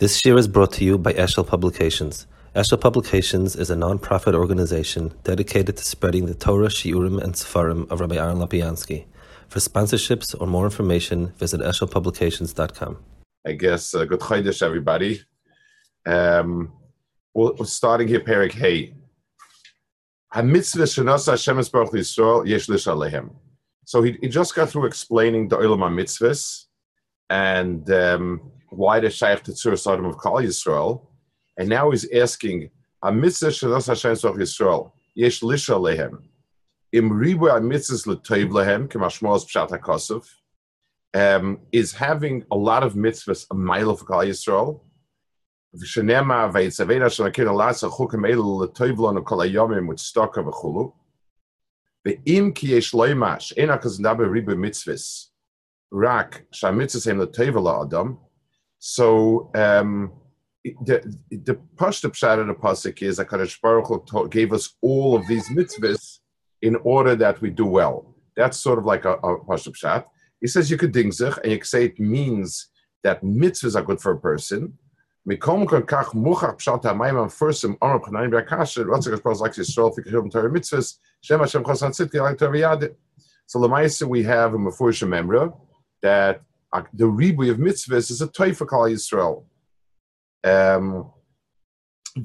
This year is brought to you by Eshel Publications. Eshel Publications is a non-profit organization dedicated to spreading the Torah, Shiurim, and Sefarim of Rabbi Aaron Lopiansky. For sponsorships or more information, visit eshelpublications.com. I guess uh, good Chodesh, everybody. Um, we're, we're starting here, Perik Hey. HaMitzvah shenos Hashem es Baruch Yisrael yesh. So he, he just got through explaining the Olam HaMitzvahs and um, why does Shaykh to Tzur Sodom of Kal Yisrael? And now he's asking, a mitzvah Shalos Hashem Soch Yisrael, Yesh Lisha Lehem, Im Ribu a mitzvah L'Toiv Lehem, Kemashmoz Pshat HaKosov, um, is having a lot of mitzvahs a mile of Kal Yisrael. V'shenema v'yitzavena shalakir alasa chukim elu l'toiv lonu kol hayomim with stoka v'chulu. Ve'im ki yesh loimash, ena kazindabe ribu mitzvahs, rak shamitzvahs hem l'toiv la'adam, so um, the, the Pashta Pshat of the Pasuk is that Kadosh Baruch Hu gave us all of these mitzvahs in order that we do well. That's sort of like a, a Pashta Pshat. He says you could ding zich, and you could say it means that mitzvahs are good for a person, Mikom kon kach muchach pshat hamayim am firsim omer p'nayim b'akasher Ratzak Hashpaz like Yisrael fi kishum Torah mitzvahs Shem Hashem chos hatzit like Torah So Lamaisa we have a Mefurish Memra that the ribui of mitzvahs is a toy for Kal Yisrael. Um, so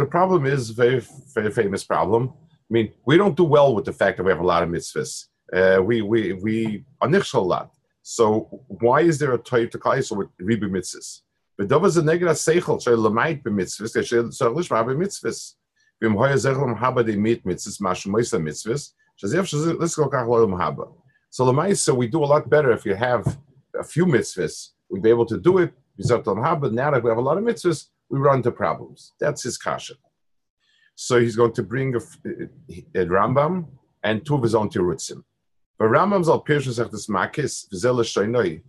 the problem is a very, very famous problem. I mean, we don't do well with the fact that we have a lot of mitzvahs. Uh, we we we anichshal a lot. So why is there a toy to Kal Yisrael with ribu mitzvahs? But that was a negative seichel. So lemait be mitzvahs. So lishma be mitzvahs. Vim hoya zechlom haba de mit mitzvahs. Mashu moisa mitzvahs. Let's go. So lemaisa we do a lot better if you have a few mitzvahs. We'd be able to do it. But now that we have a lot of mitzvahs, we run into problems. That's his kasha. So he's going to bring a, a, Rambam and two of his own tirutzim. Rambam zal pirschen sagt das Makis, v'zele shoynoi.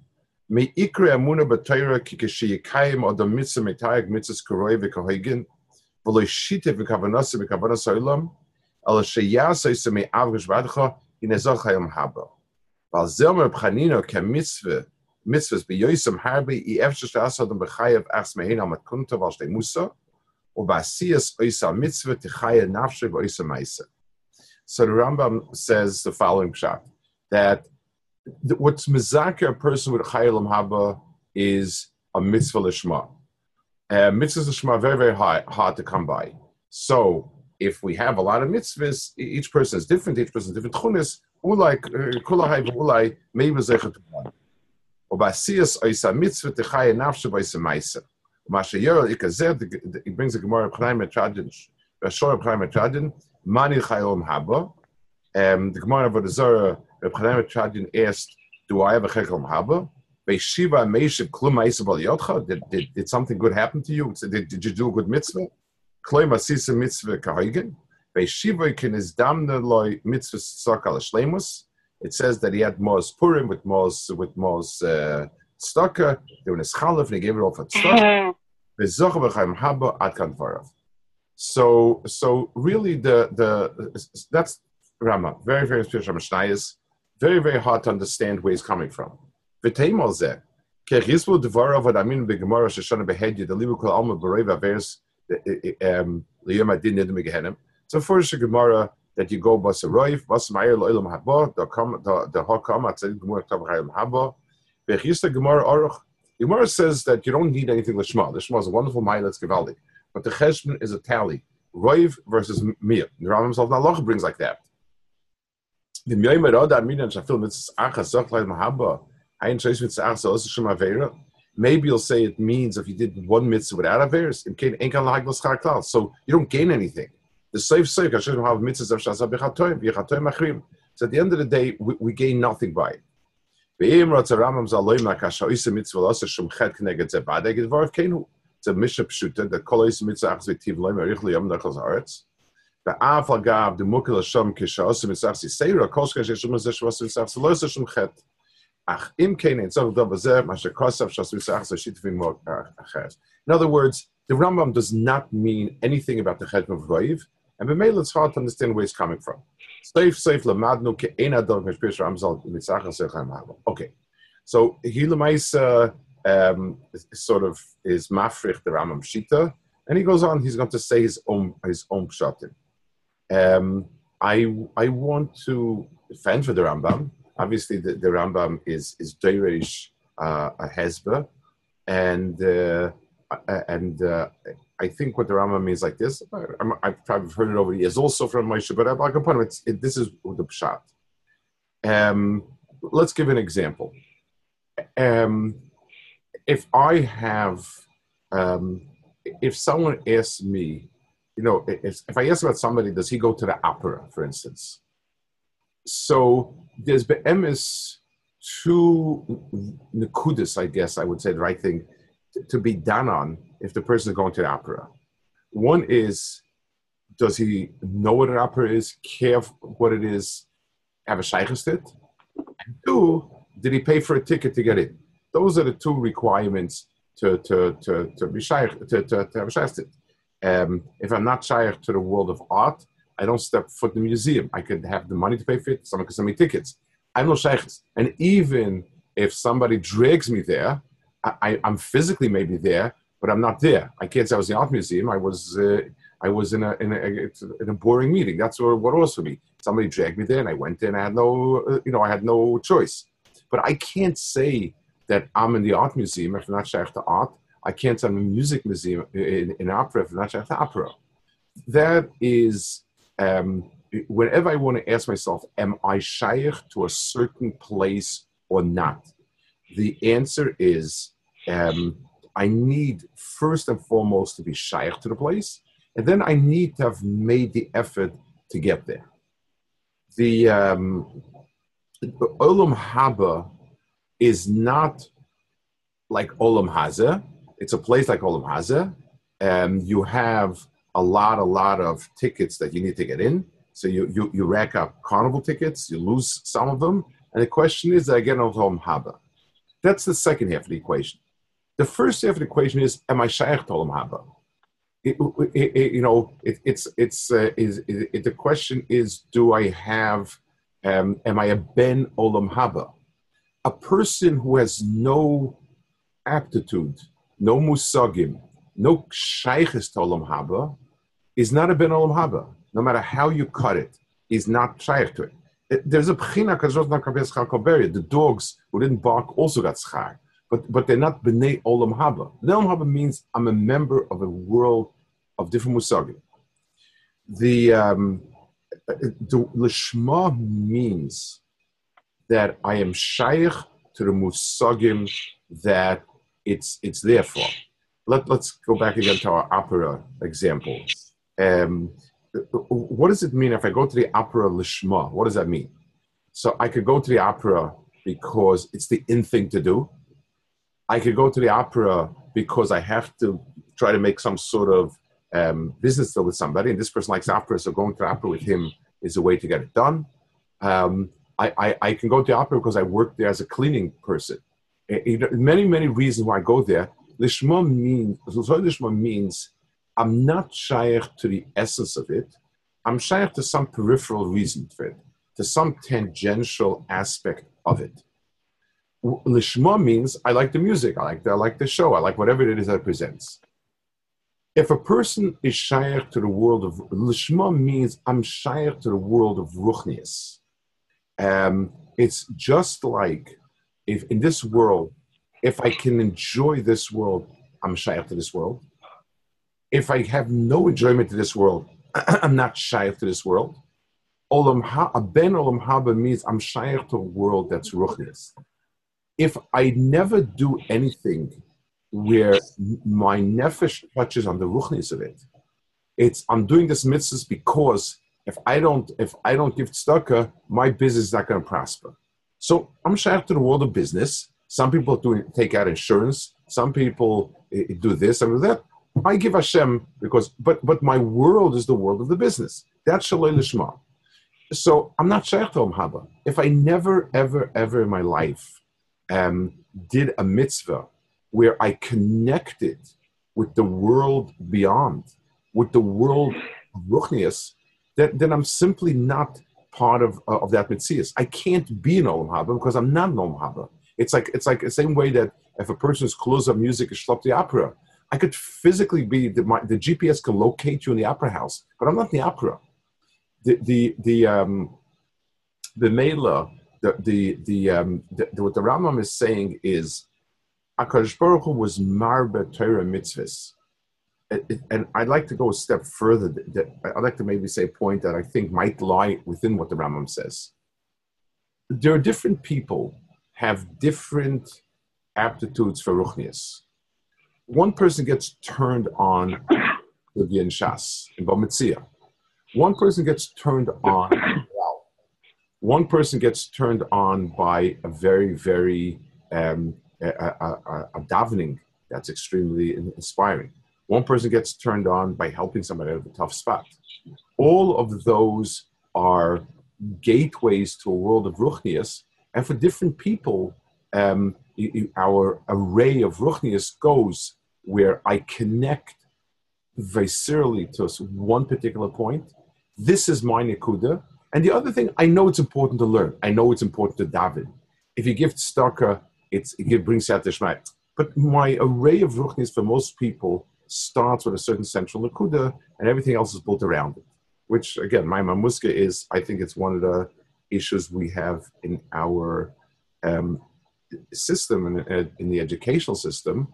Me ikre amuna b'toira ki kashi yikayim od a mitzvah metayag mitzvahs kuroi v'kahoigin, v'lo shite v'kavanose v'kavanos ha'olam, mitzvah, mitzvah. So the Rambam says the following pshat that what's mizaka a person with chayalim haba is a mitzvah lishma. Uh, mitzvahs lishma very very hard, hard to come by. So if we have a lot of mitzvahs, each person is different. Each person is different chunis. Ulai uh, kulahai ulai maybe zechat one. Obasiyas oisa mitzvah techaya nafshe b'oisa ma'isa. Masha yerel ikazeh. He brings the Gemara of Chaim Etradin, Shor of Chaim Etradin. Mani chayalim haba. Um, the Gemara of Zorah Reb Chaim Chadin asked, "Do I have a chekel haba?" Beishiva Meishiv Klum Yotcha. Did, did did something good happen to you? Did, did you do a good mitzvah? Masisa Mitzvah Kahigen. Beishivoikin is Damna Loy Mitzvah Shlemus. It says that he had Mos Purim with Mos with Mos uh. They were in his chalif and he gave it all for Staka. Bezoch B'Chaim Haba Adkan Varav. So so really the the that's Rama very very spiritual Mishnayos very, very hard to understand where he's coming from. V'teimol zeh, ke'chisbu dvarav what I mean b'gemara sheshana behedya, the libu kol alma b'reva vers um, gehenim. So first the Gemara that you go bas a roif, bas ma'ir lo'ilam haba, the hakam atzadik gemara tav chayim haba, v'chista Gemara aruch. Gemara says that you don't need anything lishma. Lishma is a wonderful ma'il, it's gewaldig. But the cheshbon is a tally. Roiv versus mir. The Rambam himself Nalach brings like that. Maybe you'll say it means if you did one mitzvah without Averis, so you don't gain anything. The safe safe Hashem have mitzvahs of So at the end of the day, we, we gain nothing by it. It's a Mishnah Pshuta that Kol Ois Mitzvah Achzvei Tiv Loim Erich Liyom Nachos Haaretz. Ba'af Agav Demukil Hashem Kisha Ois Mitzvah Achzvei Seira Kol Shkash Yeshum Mitzvah Shvah Mitzvah Achzvei Lo Yis Hashem in other words, the Rambam does not mean anything about the Chet of Roiv, and B'meil it's hard to understand where he's coming from. Okay, so Hilemaisa um, sort of is mafrich the Rambam Shita, and he goes on. He's going to say his own his own pshatim. Um, I I want to defend for the Rambam. Obviously, the, the Rambam is is Deirish uh, a Hezbollah, and uh, and uh, I think what the Rambam means like this. I, have probably heard it over the years, also from Moshe, but like upon it, it, this is the pshat. Um, let's give an example. Um, if I have, um, if someone asks me, you know, if, if I ask about somebody, does he go to the opera, for instance? So there's be'emis two nakudis, I guess I would say the right thing, to, be done on if the person is going to the opera. One is, does he know what an opera is, care what it is, have a shaykhestit? And two, did he pay for a ticket to get in? Those are the two requirements to, to, to, to be shaykh, to, to, to have a shaykhestit. Um, if I'm not shaykh to the world of art, I don't step foot in the museum. I could have the money to pay for it. Someone could send me tickets. I'm no shaykhs. And even if somebody drags me there, I, am physically maybe there, but I'm not there. I can't say I was in the art museum. I was uh, I was in a, in a in a boring meeting. That's what, what was for me. Somebody dragged me there, and I went there, and I had no uh, you know I had no choice. But I can't say that I'm in the art museum if I'm not shaykh to art. I can't say I'm in a music museum in, in opera if I'm not shaykh to opera. That is um, whenever I want to ask myself, am I shaykh to a certain place or not? The answer is um, I need first and foremost to be shaykh to the place, and then I need to have made the effort to get there. The um, Olam Haba is not like Olam Haza. It's a place like Olam Haza. Um, you have a lot, a lot of tickets that you need to get in. So you, you, you rack up carnival tickets, you lose some of them. And the question is, I get on Olam Haba? That's the second half of the equation. The first half of the equation is, am I shaykh to Haba? It, it, it, you know, it's it's uh, is the question is, do I have, um, am I a ben olam haba? A person who has no aptitude, no musagim, no shaykhis to olam haba, is not a ben olam haba. No matter how you cut it, he's not shaykh to it. There's a pchina The dogs who didn't bark also got schar, but but they're not bnei olam haba. Olam haba means I'm a member of a world of different musagim. The um, the lishma means that I am shaykh to the musagim that it's it's there for. Let, let's go back again to our opera example. Um, what does it mean if I go to the opera lishma? What does that mean? So I could go to the opera because it's the in thing to do. I could go to the opera because I have to try to make some sort of um, business deal with somebody, and this person likes opera, so going to opera with him is a way to get it done. Um, I, I, I, can go to the opera because I work there as a cleaning person. It, it, many, many reasons why I go there. Lishma means, lishma means I'm not shaykh to the essence of it. I'm shaykh to some peripheral reason for it, to some tangential aspect of it. Lishma means I like the music, I like the, I like the show, I like whatever it is that it presents. If a person is shaykh to the world of lishma means I'm shaykh to the world of ruchnias. Um, it's just like if in this world, if I can enjoy this world, I'm shaykh to this world if I have no enjoyment to this world, I'm not shy to this world. Olam ben olam haba means I'm shy to a world that's ruchnis. If I never do anything where my nefesh touches on the ruchnis of it, it's I'm doing this mitzvahs because if I don't if I don't give tzedakah, my business is not going to prosper. So I'm shy to the world of business. Some people do take out insurance. Some people eh, do this and that. I give Hashem because, but but my world is the world of the business. That's shaloi lishma. So I'm not shaykh to haba. If I never, ever, ever in my life um, did a mitzvah where I connected with the world beyond, with the world of ruchnias, then, then I'm simply not part of uh, of that mitzvah. I can't be an olam haba because I'm not an olam haba. It's like it's like the same way that if a person is close up music is shlop the opera, I could physically be the, my, the GPS can locate you in the opera house, but I'm not in the opera. The the the um, the mela the the the, um, the, the what the Rambam is saying is Akash Baruch Hu was marbe Torah mitzvahs. and I'd like to go a step further. I'd like to maybe say a point that I think might lie within what the Rambam says. There are different people have different aptitudes for ruchnias. One person gets turned on Shas, in Bamitzia. One person gets turned on one person gets turned on by a very, very um, a, a, a, davening that's extremely inspiring. One person gets turned on by helping somebody out of a tough spot. All of those are gateways to a world of ruchnias, and for different people, um, our array of ruchnias goes where I connect viscerally to one particular point. This is my nikuda, and the other thing, I know it's important to learn. I know it's important to daven. If you give tzedakah, it brings out the shmai. But my array of ruchnis for most people starts with a certain central nakuda, and everything else is built around it. Which again, my mamuska is. I think it's one of the issues we have in our um, system in, uh, in the educational system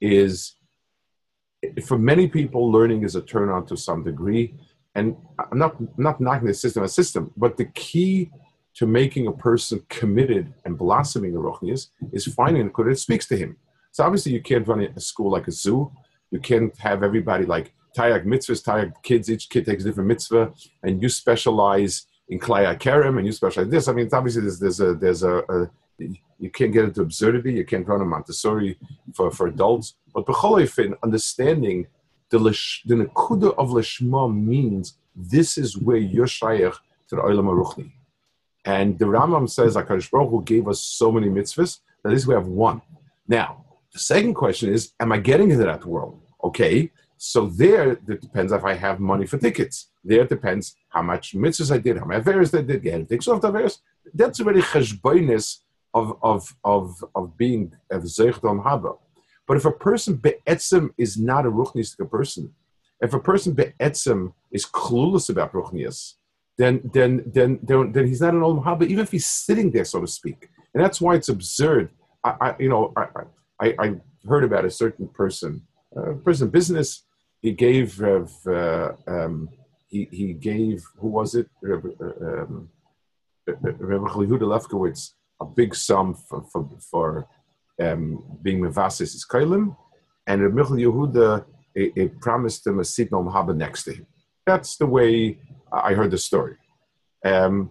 is for many people learning is a turn on to some degree and I'm not not knocking the system as system, but the key to making a person committed and blossoming a ruchnias is finding a that speaks to him. So obviously you can't run a school like a zoo. You can't have everybody like Tayag mitzvahs, Tayag kids, each kid takes a different mitzvah, and you specialize in Klaya Kerem and you specialize this. I mean, obviously there's, there's a, there's a, a, you can't get into absurdity. You can't run a Montessori for, for adults. But B'cholifin, understanding the, lish, the Nakuda of Lishma means this is where you're Shaykh to the Olam Aruchni. And the Rambam says, HaKadosh Baruch Hu gave us so many mitzvahs, that is we have one. Now, the second question is, am I getting into that world? Okay, so there, it depends if I have money for tickets. There it depends how much mitzvahs I did, how many averes I did, get takes off the averes. That's already cheshboinus of, of, of, of being of Zeich Dom Haba. But if a person be'etzim is not a ruchnistic person, if a person be'etzim is clueless about ruchnias, then, then, then, then, then he's not an olam haba, even if he's sitting there, so to speak. And that's why it's absurd. I, I you know, I, I, I, heard about a certain person, a person in business. He gave, uh, um, he, he gave, who was it? Rabbi um, Yehuda Lefkowitz, a big sum for, for, for um, being Mevasis is Kailim, and Reb Michal Yehuda it, it promised him a seat no Haba next to him. That's the way I heard the story. Um,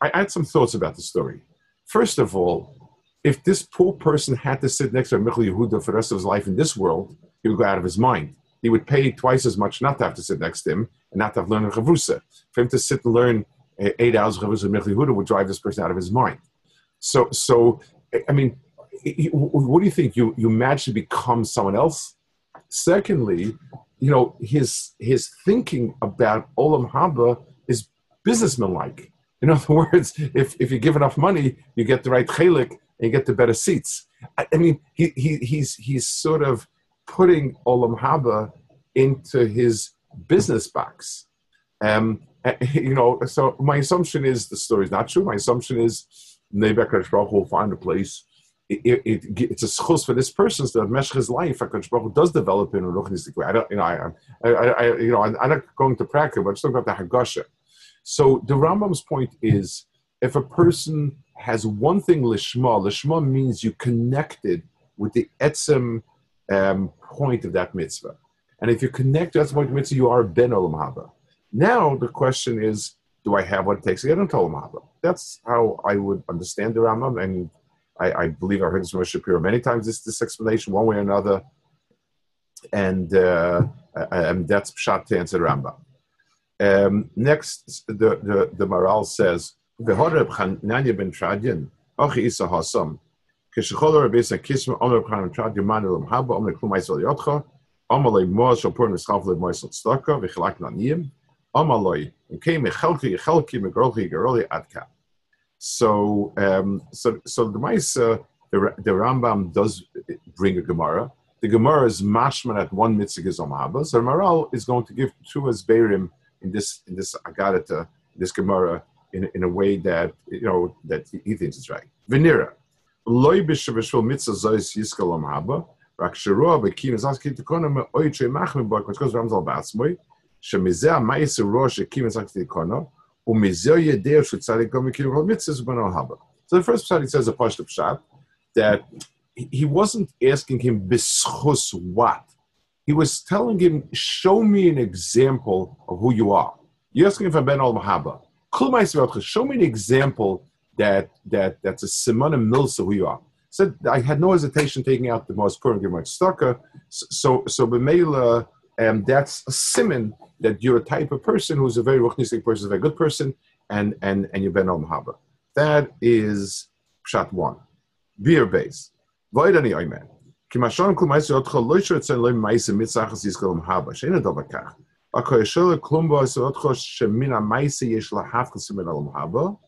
I, I had some thoughts about the story. First of all, if this poor person had to sit next to Reb Michal Yehuda for the rest of his life in this world, he would go out of his mind. He would pay twice as much not to have to sit next to him and not to have learned Chavrusa. For him to sit and learn eight hours of Chavrusa Michal Yehuda would drive this person out of his mind. So, so I mean, what do you think? You you to become someone else. Secondly, you know his his thinking about olam haba is businessmanlike. In other words, if if you give enough money, you get the right chelik and you get the better seats. I, I mean, he, he he's he's sort of putting olam haba into his business box. Um, you know, so my assumption is the story is not true. My assumption is Nebuchadnezzar will find a place it, it, it's a schus for this person so that mesh his life HaKadosh Baruch does develop in a ruchnistic way. I don't, you know, I, I, I you know, I'm, I'm, not going to practice, but I'm talking about the Hagasha. So the Rambam's point is, if a person has one thing lishma, lishma means you connected with the etzem um, point of that mitzvah. And if you connect to that point of mitzvah, you are ben olam haba. Now the question is, do I have what it takes to get into olam haba? that's how I would understand the Rambam, and I, I believe I heard this from Shapiro many times. This this explanation, one way or another, and uh, and that's pshat to answer Rambam. Um, next, the the, the Maharal says v'horeb Chananya ben Tradian och isa hasam kishchol Rabbi Yisna kisma omer Chanan Tradian manulam haba omer klum aisol yotcha omer le moaz shopur nischaf le moaz tzedaka v'chilak naniyim so, um, so, so the Maisa, uh, the, the Rambam does bring a Gemara. The Gemara is mashman at one mitzvah is omhaba. So Maharal is going to give two asberim in this in this agadata, this Gemara, in, in a way that you know that he thinks is right. Venera, loy b'shavishul mitzvah zois yiskal omhaba. Rak shirua b'kim zaskit tekonim oitre machmim Because kotkos ramzal batzmoi. שמזה המייס רוע שקים אז כי תקונה ומזה ידע שצריך גם כאילו כל מצווה בנו הבא. So the first pshat he says a pashtup shot that he wasn't asking him bischus what. He was telling him, show me an example of who you are. You're asking him for Ben al Mahaba. Show me an example that that that's a simon and milsa who you are. Said I had no hesitation taking out the most poor and giving my stalker. So so b'meila, um, that's a simon that you're a type of person who's a very ruchnistic person, a very good person, and and and you're ben haba. That is shot one. Beer base. Voidani oimen. Kimashon kumais yotcha loisho etzen loim maise mitzachas yiskolom haba. Sheina dover kach. Akoyeshele klumbo yotcha shemina maise yesh lahafkas min alam haba.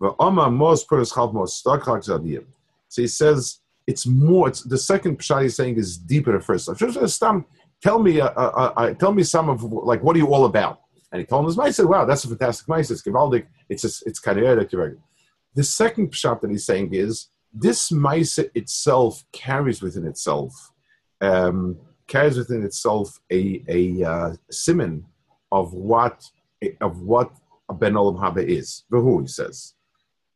Ve'oma mos peres chalv mos starkach zadiyim. So he says, it's more, it's, the second pshat he's saying is deeper than the first. I'm just going to tell me, uh, uh, uh, tell me some of, like, what are you all about? And he told him his mice. wow, that's a fantastic mice. It's Givaldic. It's, just, it's kind of The second pshat that he's saying is, this mice itself carries within itself um, carries within itself a a uh, simon of what of what a ben olam haba is. Who he says.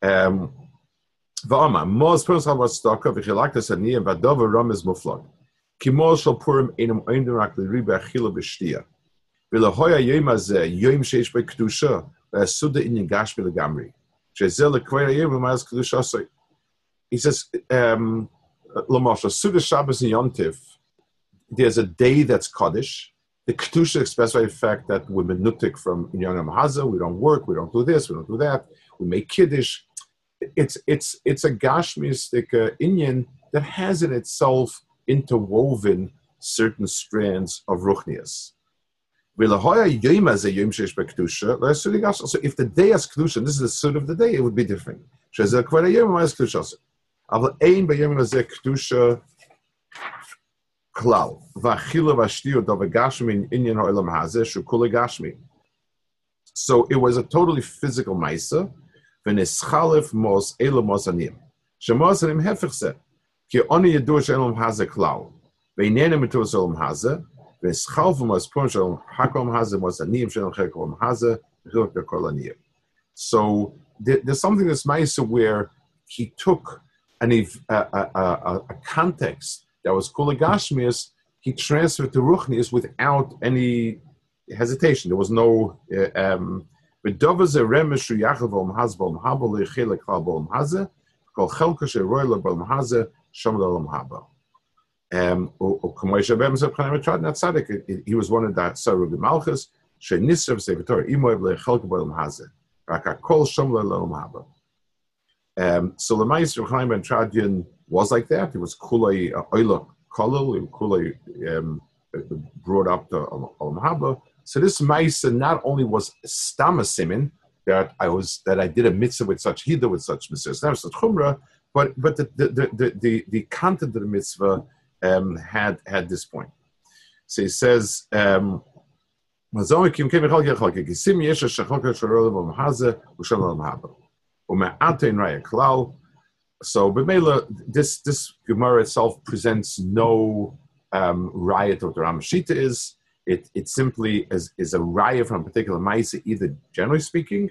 Um, V'ama mos pros hava staka v'chilak tasani and vadova rames muflag. He says, um, Lamosha, Suda Shabbos and there's a day that's Kaddish. The Kedusha expressed by the fact that we're menutik from Inyan Haza, we don't work, we don't do this, we don't do that, we make Kiddush. It's, it's, it's a Gashmistic uh, Inyan that has in itself interwoven certain strands of Ruchnias. So if the day has Kedusha, and this is the suit of the day, it would be different. אבל אין בימים הזה קדושה כלל, ואכילה והשתיות דבר גשמי עניין העולם הזה, שהוא כולה גשמי. So it was a totally physical maisa, ונסחלף מוס אלו מוס עניים. שמוס עניים הפך זה, Ki oni shalom shalom as shalom hakom mos shalom So there's something that's nice where he took an, a, a, a, a context that was kulagashmias, he transferred to ruchnias without any hesitation. There was no. Uh, um, Kol chelka she'royla b'lmhaze um he was one of that Sarug Malchus, Shenisrav Sevitor, Imoy Lechelka Bolam Haze. Rakakol Shomla Lom Haba. Um, so the Meister Chaim ben Tradian was like that. It was Kulei uh, Oila Kolel, Kulei um, brought up the Olam Haba. So this Meister not only was Stama Simin, that I was that I did a mitzvah with such hida with such mitzvah, such chumrah, but but the the, the the the content of the mitzvah um, had had this point. So he says. Um, so this this Gemara itself presents no um, riot of the Ramashita is. It, it simply is, is a riot from a particular Maisa, either generally speaking,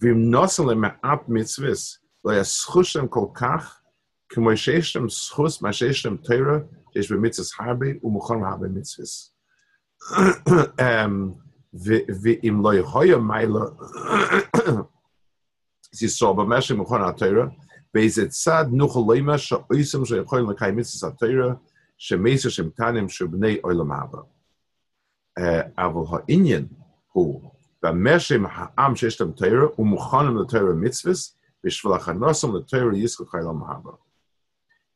ואם נוסע למעט מצווה, לא יסחוש להם כל כך, כמו שיש להם סחוס, מה שיש להם תורה, שיש במצווה הרבה, הוא מוכן להרבה מצווה. ואם לא יהיה מעלה, Yisrael b'meshem mechon ha'Torah, be'ezet tzad nuchel leima she'oisem she'echoyin l'kai mitzvahs ha'Torah, she'meser she'mtanim she'bnei oilam haba. אבל העניין הוא, במשם העם שיש להם תרא, הוא מוכן לתרא מצווס, בשביל הכנסם לתרא יזכו חייlam haba.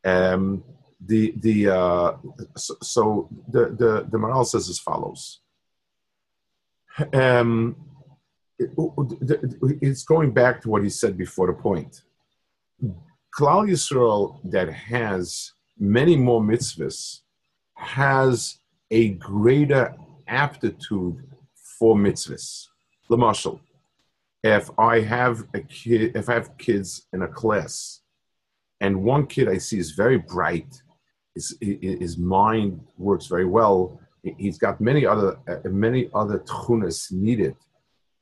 Um, the the uh, so, so the the the moral says as follows. Um, it, it's going back to what he said before the point. Klal Yisrael that has many more mitzvahs has a greater aptitude for mitzvahs. Lamashal, if I have a kid, if I have kids in a class, and one kid I see is very bright, his, his mind works very well. He's got many other uh, many other tunas needed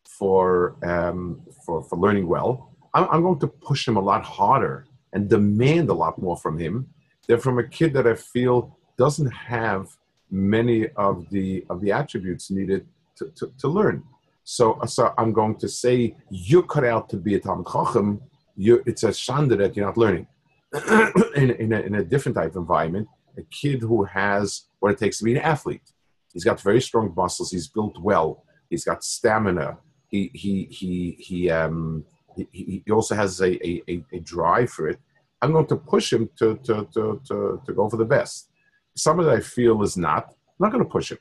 for um, for for learning well. I'm, I'm going to push him a lot harder and demand a lot more from him than from a kid that I feel doesn't have many of the of the attributes needed to, to, to learn. So, so I'm going to say you're cut out to be a Talmud Chacham. You, it's a shanda that you're not learning. in, in, a, in a different type of environment, a kid who has what it takes to be an athlete. He's got very strong muscles. He's built well. He's got stamina. He he he he um he, he also has a, a, a drive for it. I'm going to push him to to to to, to go for the best. Some of that I feel is not. I'm not going to push him.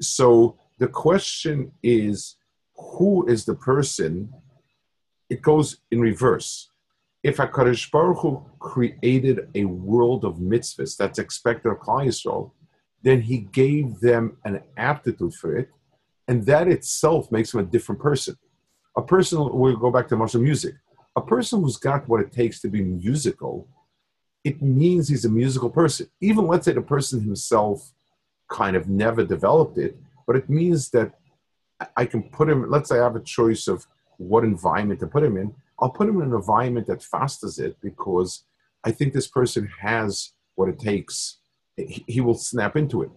So the question is, who is the person? It goes in reverse if HaKadosh Baruch Hu created a world of mitzvahs that's expected of Klal Yisrael, then he gave them an aptitude for it, and that itself makes him a different person. A person, we'll go back to martial music, a person who's got what it takes to be musical, it means he's a musical person. Even let's say the person himself kind of never developed it, but it means that I can put him, let's say I have a choice of what environment to put him in. I'll put him in an environment that fosters it because I think this person has what it takes. He, he will snap into it.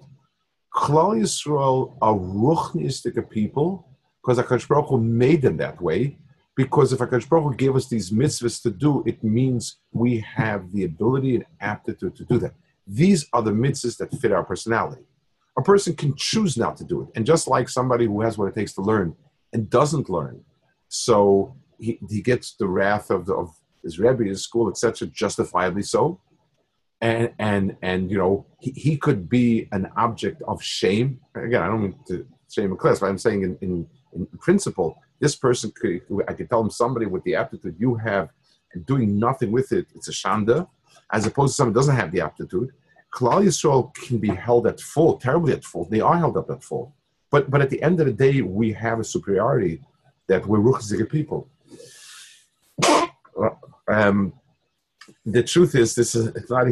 Klal Yisrael are ruchnistic people because Akash Baruch Hu made them that way. Because if Akash Baruch Hu gave us these mitzvahs to do, it means we have the ability and aptitude to do that. These are the mitzvahs that fit our personality. A person can choose not to do it. And just like somebody who has what it takes to learn and doesn't learn, so he, he gets the wrath of, the, of his rebbe, his school, etc., justifiably so. And and and you know he, he could be an object of shame. Again, I don't mean to shame a class, but I'm saying in, in, in principle, this person could I could tell him somebody with the aptitude you have and doing nothing with it, it's a shanda, as opposed to someone who doesn't have the aptitude. Klal Yisrael can be held at fault, terribly at fault. They are held up at fault. But but at the end of the day, we have a superiority that we're ruchzige people. Um, the truth is, this is it's not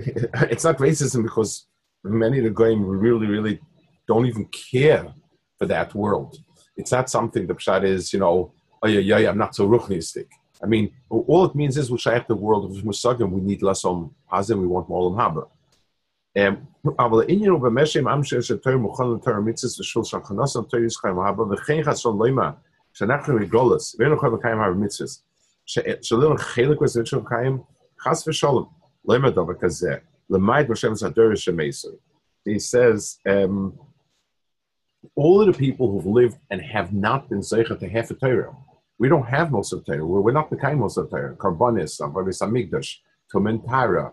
it's not racism because many of the goyim really really don't even care for that world. It's not something the pshat is, you know, oh yeah, yeah, yeah I'm not so ruchnistic. I mean, all it means is we shaykh the world of musagim. We need less on hazim. We want more on haba. אבל העניין הוא במשם עם שיש יותר מוכן לתור המצווה ושל שהכנס על תור ישחיים הבה וכן חסון לימה שאנחנו רגולס ואין יכול לקיים הרבה מצווה שלא חלק מזה של חיים, חס ושלום, למה דבר כזה? למד בשם הדור שמסר. He says, um, all of the people who've lived and have not been zeicha to have a Torah, we don't have most of Torah. We're, we're not the kind most of Torah. Karbonis, Avaris Amigdash, Tumentara,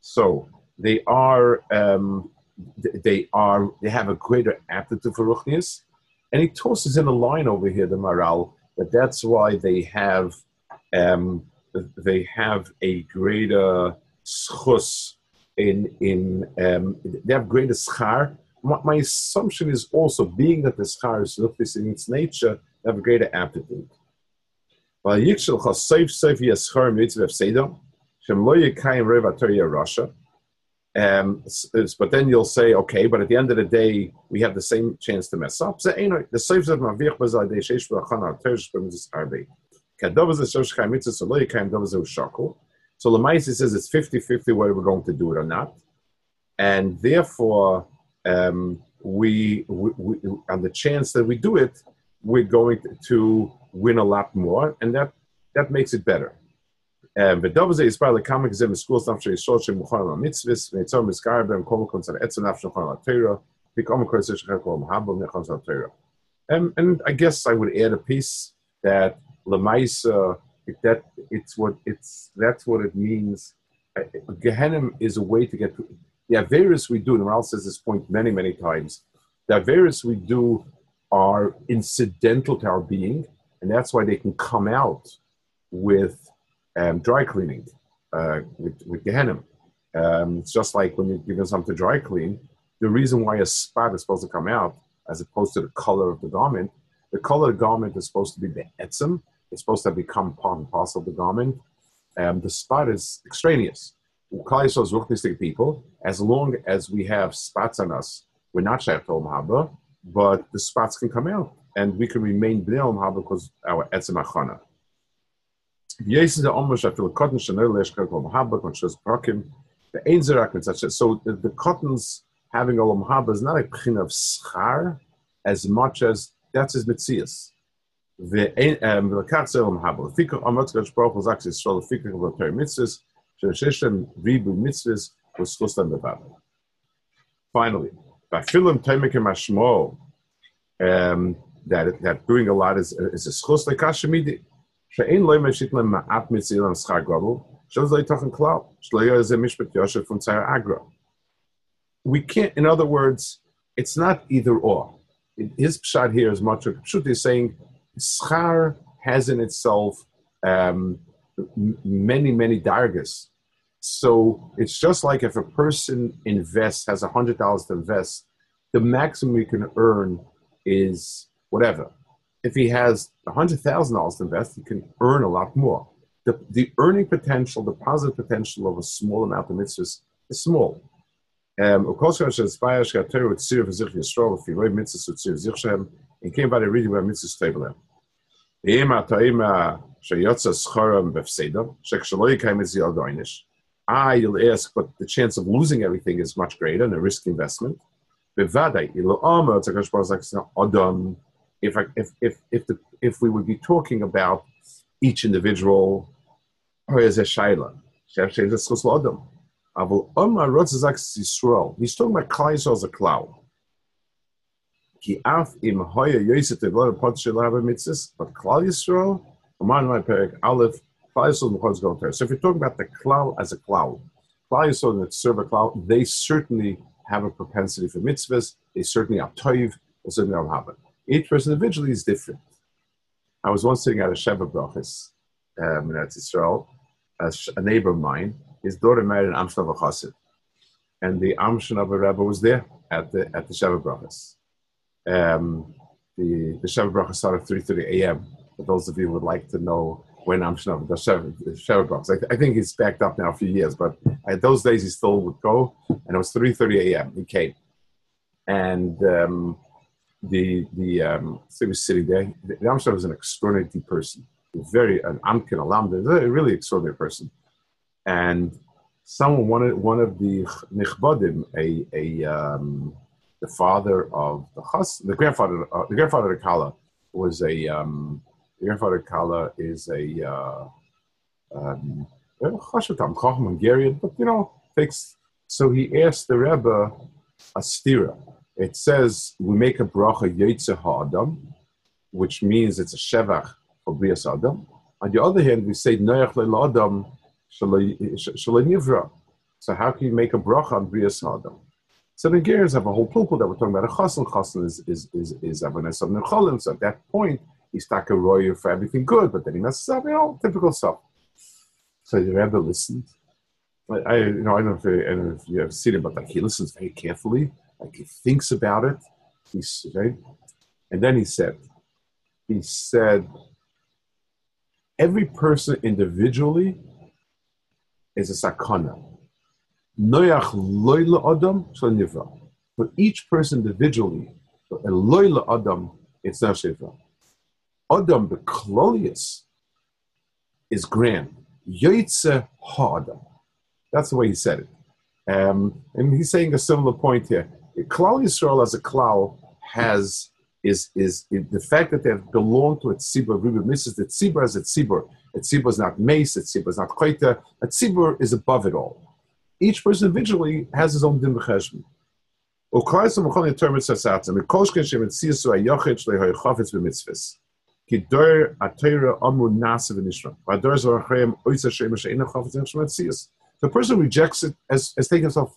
So, they are, um, they are, they have a greater aptitude for Ruchnias, and he tosses in a line over here, the Maharal, that that's why they have um, they have a greater schus in in um, they have greater schar. My, my, assumption is also being that the schar is this in its nature, they have a greater aptitude. Well, Mitzvah Seder, Um, but then you'll say, okay, but at the end of the day, we have the same chance to mess up. So, the Lamaisi says it's 50-50 whether we're going to do it or not. And therefore, um, we, we, we, on the chance that we do it, we're going to win a lot more, and that that makes it better. Um, ודוב is by the comic zem schools nafshe yisol shem muchon la mitzvahs v'yitzor mizkar b'em kol mekon tzar etzem nafshe muchon la teira v'kom mekon tzar shechem kol mahabel mechon tzar teira. And I guess I would add a piece that lemaisa that it's what it's that's what it means. Uh, Gehenim is a way to get to the Averis we do, and Ral says this point many, many times. The Averis we do are incidental to our being, and that's why they can come out with um, dry cleaning, uh, with, with Gehenim. Um, it's just like when you're given something to dry clean, the reason why a spot is supposed to come out as opposed to the color of the garment, the color of the garment is supposed to be the etzim, it's supposed to become part and parcel of the garment. Um, the spot is extraneous. people, as long as we have spots on us, we're not Shaykh Haba, but the spots can come out and we can remain Bnei Haba because our Etzem Achana. So the, cotton's having olam haba is not a pchin of schar as much as that's his mitzias. The um, lekatz olam haba. The fikr amatz. The of the Torah mitzvahs. Shesheshem ribu mitzvahs was chustan. Finally, bafilim taimekim hashmo. Um, that that doing a lot is is a schus lekashemidi. שאין לא משית להם מעט מצווה להם שכר גודל, שזה לא יתוכן כלל, שלא יהיה איזה משפט יושב from צייר אגרו. We can't, in other words, it's not either or. His pshat here is much, pshat is saying, schar has in itself um, many, many dargas. So it's just like if a person invests, has a hundred dollars to invest, the maximum he can earn is whatever. If he has a hundred thousand dollars to invest, he can earn a lot more. The, the earning potential, the positive potential of a small amount of mitzvahs is small. Um, of course, in came by the reading about mitzvahs table. אם הטעים שיוצא סחורם בפסדר, שכשלא יקיים את זה על דויניש, I, you'll ask, but the chance of losing everything is much greater and a risk investment. בוודאי, אילו אומר, it's הקדוש ברוך הוא אדם, if if if if we would be talking about each individual, he's talking about Klaus as a cloud. Ki af im hoye yoyse te vor pot shelave mitzis, but klal yisrael, man my perik aleph, klaus on chos go So if you're talking about the cloud as a cloud, klaus on the server cloud, they certainly have a propensity for mitzvahs. They certainly are toiv, they certainly are. Each person individually is different. I was once sitting at a Sheva Brachis um, in Israel, a, a, neighbor of mine, his daughter married an Amshinov Chassid. And the Amshinov Rebbe was there at the, at the Sheva Brachis. Um, the the Shabbat Bracha started at 3:30 a.m. For those of you who would like to know when I'm Shabbat, the Shabbat Bracha. I, th- I, think he's backed up now a few years, but at those days he still would go, and it was 3:30 a.m. He came, and um, the the um, he was sitting there. The, the was an extraordinary person, very an Amkin Alam, a really extraordinary person, and someone one of one of the nichbadim, a a um, the father of the Chas, the grandfather, uh, the grandfather of Kala was a, um, the grandfather of Kala is a, uh, um, Hungarian, but you know, takes, so he asked the Rebbe a. It says we make a bracha yetze ha'adam, which means it's a shevach for brias adam. On the other hand, we say noach le'ladam nivra. So how can you make a bracha on brias adam? So the Gears have a whole pulpul that we're talking about. A chassan chassan is is is is avanes of. So at that point, he's taka royer for everything good, but then he messes up. You know, typical stuff. So the Rebbe listened. I, I you know I don't know if you have seen it, but like he listens very carefully. Like he thinks about it. He's right, and then he said, he said, every person individually is a sakana. Noyach loyla adam nivra. For each person individually, a loyla adam, it's not shiva. Adam the beklolius is grand. Yoitze ha-adam. That's the way he said it. Um, and he's saying a similar point here. Klal Yisrael as a klal has is, is, the fact that they have belonged to a tzibur. Ruby misses the tzibur as a tzibur. A tzibur is not mace. A tzibur is not koita. A tzibur is above it all. Each person individually has his own din b'cheshbon. The person rejects it as, as taking himself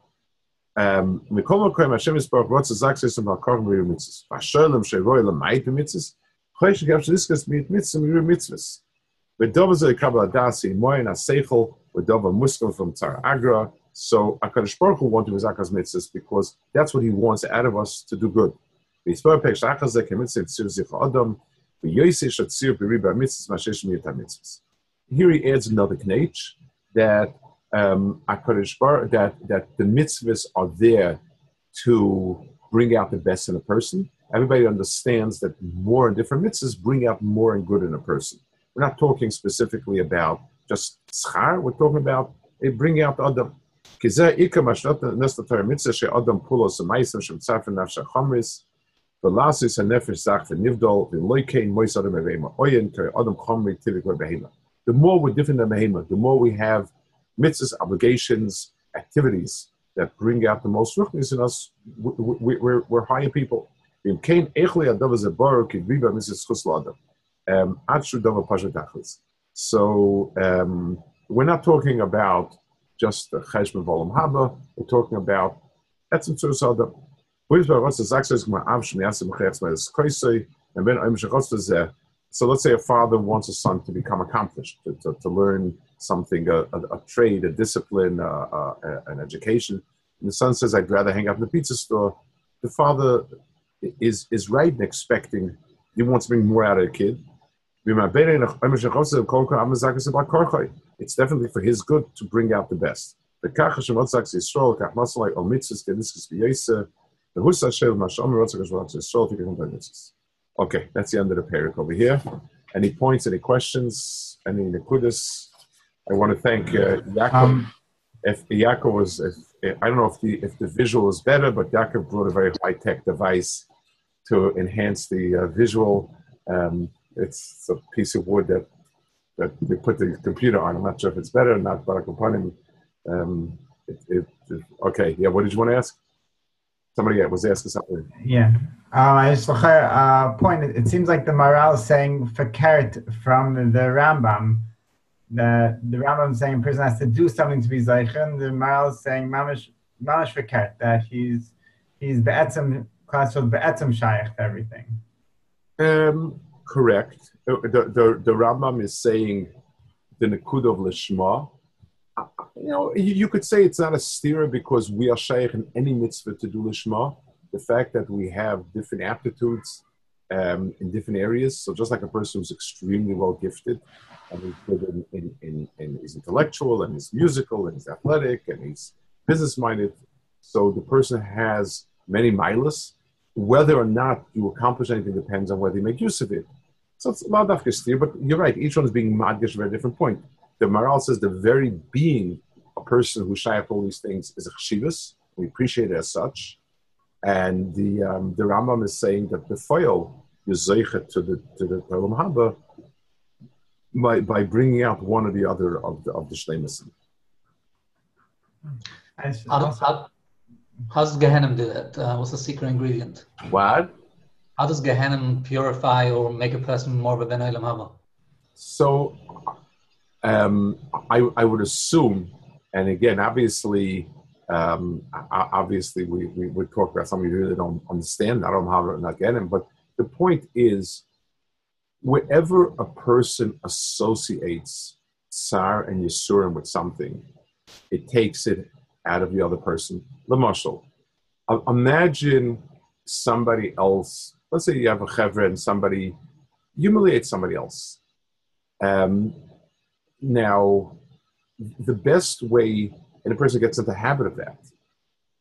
Um, Hashem is Baruch what's the Zaksis of mitzvahs. Vashalem sheroy lemait mitzvahs. Chosh gav shliskas mit mitzvahs mitzvahs. Zeh kabel adasi moyin aseichel v'dov muslim from so Hakadosh Baruch Hu wanted his akas mitzvahs because that's what he wants out of us to do good. Here he adds another knach that um, Baruch, that, that the mitzvahs are there to bring out the best in a person. Everybody understands that more and different mitzvahs bring out more and good in a person. We're not talking specifically about just schar, we're talking about it bringing out the other. Adam. The more we're different than behema, the more we have mitzvahs, obligations, activities that bring out the most ruchnis in us, we, we're, we're higher people. Um, so um, we're not talking about just the Cheshbon Volam Haba. We're talking about Etzim Tzurusada. So let's say a father wants a son to become accomplished, to, to, to learn something, a, a, a, trade, a discipline, uh, uh, a, an education. And the son says, I'd rather hang out in the pizza store. The father is, is right in expecting, he wants to bring more out of the kid. It's definitely for his good to bring out the best. Okay, that's the end of the perek over here. Any points, any questions, any nekudas? I want to thank uh, Yaakov. Um, if Yaakov was, if, I don't know if the if the visual is better, but Yaakov brought a very high tech device to enhance the uh, visual. Um, it's a piece of wood that that they put the computer on. I'm not sure if it's better or not, but upon him, um, it, it, it, okay. Yeah, what did you want to ask? Somebody yeah, was asking something. Yeah. Uh, I just look at uh, point. It, it seems like the Maharal is saying fakert from the Rambam. The the Rambam saying a person has to do something to be zeichen. The Maharal is saying mamish mamish fakert that he's he's be'etzem classical be'etzem shaykh to everything. Um, correct. The, the, the Rambam is saying the Nakud of Lishma. You know, you could say it's not a stira because we are shaykh in any mitzvah to do Lishma. The fact that we have different aptitudes um, in different areas. So just like a person who's extremely well gifted, and he's good in, in, in, he's intellectual and he's musical and he's athletic and he's business minded. So the person has many milas. Whether or not you accomplish anything depends on whether you make use of it. So it's a lot of history, but you're right. Each one is being madgish at a different point. The Maharal says the very being a person who shy all these things is a chshivas. We appreciate it as such. And the um, the Rambam is saying that the foil is zeichet to the to the Haba by by bringing out one or the other of the of the shleimasim. How, how, how does Gehenim do that? Uh, what's the secret ingredient? What? How does Gehenna purify or make a person more of a Ben Olam Haba? So, um, I, I would assume and again, obviously, um, obviously, we, we would talk about something you really don't understand. I don't know how to not get him, but the point is, wherever a person associates Tsar and Yisurim with something, it takes it out of the other person. The muscle. Imagine somebody else. Let's say you have a chevra and somebody humiliates somebody else. Um, now, the best way, and a person gets into the habit of that,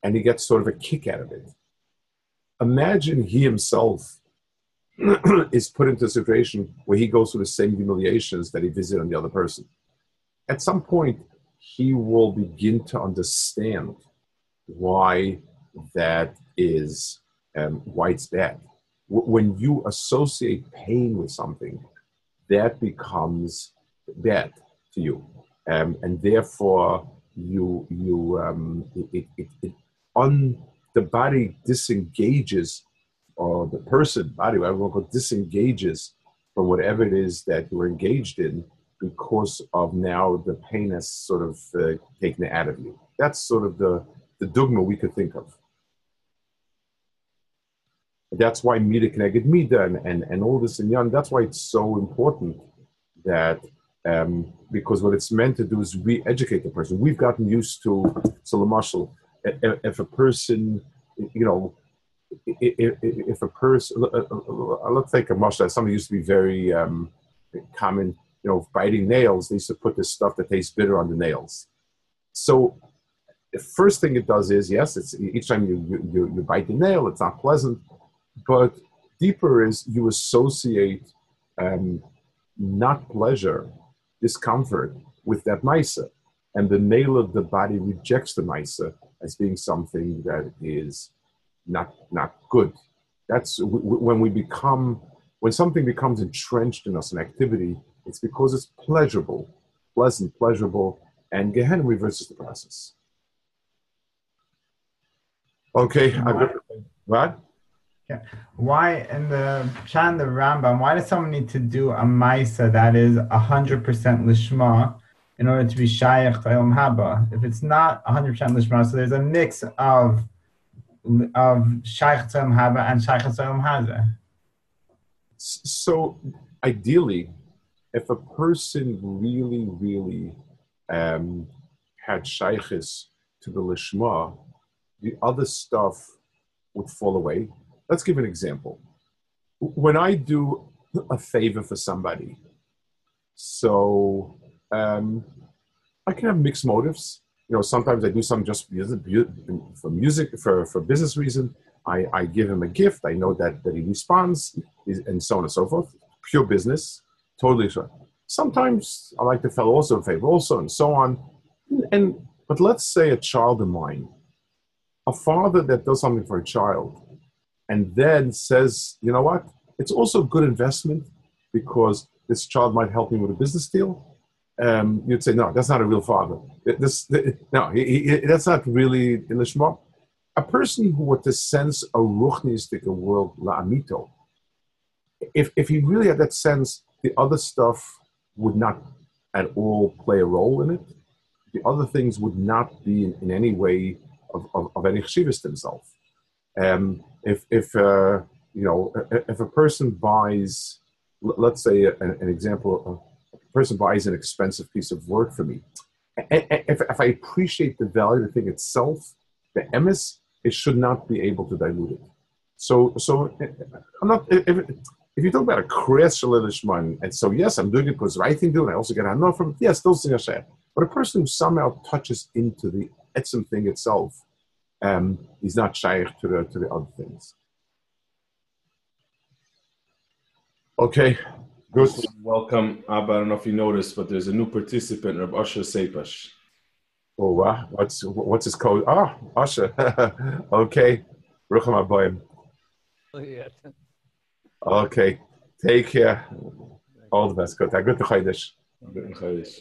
and he gets sort of a kick out of it. Imagine he himself is put into a situation where he goes through the same humiliations that he visited on the other person. At some point, he will begin to understand why that is um, why it's bad. W- when you associate pain with something, that becomes bad to you, um, and therefore you you um, it, it, it, on the body disengages or the person body whatever disengages from whatever it is that you're engaged in because of now the pain has sort of uh, taken it out of you. That's sort of the the dogma we could think of. That's why Mida connected Mida and, and, and all this in Yan, that's why it's so important that um, because what it's meant to do is re-educate the person. We've gotten used to so mashal, if a person, you know, if, a person, uh, uh, let's take a mashal, something used to be very um, common, you know, biting nails. They used to put this stuff that tastes bitter on the nails. So the first thing it does is, yes, it's each time you, you, you bite the nail, it's not pleasant, but deeper is you associate um, not pleasure discomfort with that Maisa. And the nail of the body rejects the Maisa as being something that is not, not good. That's w- when we become, when something becomes entrenched in us, an activity, it's because it's pleasurable, pleasant, pleasurable, and Gehenna reverses the process. Okay, what? Yeah. Why in the Chan the Rambam? Why does someone need to do a Maisa that is hundred percent lishma in order to be shaykh Tayom Haba? If it's not hundred percent lishma, so there's a mix of of shaykh Haba and shaykh Tayom Haza. So ideally, if a person really, really um, had shaykhis to the lishma, the other stuff would fall away Let's give an example. When I do a favor for somebody, so um, I can have mixed motives. You know, sometimes I do something just for music, for, for business reason. I, I give him a gift. I know that, that he responds, and so on and so forth. Pure business, totally sure. Sometimes I like the fellow also a favor, also, and so on. And but let's say a child of mine, a father that does something for a child, and then says, you know what? It's also a good investment because this child might help me with a business deal. Um, you'd say, no, that's not a real father. This, no, he, he, that's not really in the Shema. A person who would sense a ruchnistic world, la'amito, if, if he really had that sense, the other stuff would not at all play a role in it. The other things would not be in, in any way of, of, of any chshivas themselves. Um, if if uh, you know if a person buys, let's say an, an example, person buys an expensive piece of work for me. If, if I appreciate the value of the thing itself, the emis, it should not be able to dilute it. So, so I'm not. If, if you talk about a chres shalilishman, and so yes, I'm doing it because thing to do, and I also get a from it. yes, those things are But a person who somehow touches into the etzim thing itself, um, he's not shaykh to the, to the other things. Okay, good. Welcome, Abba. I don't know if you noticed, but there's a new participant, Rab Asher Sepash. Oh, wow. What's, what's his code? Ah, Asher. okay. Rucham Abayim. Okay. Take care. All the best. Good. Good to Chodesh. Good to Chodesh.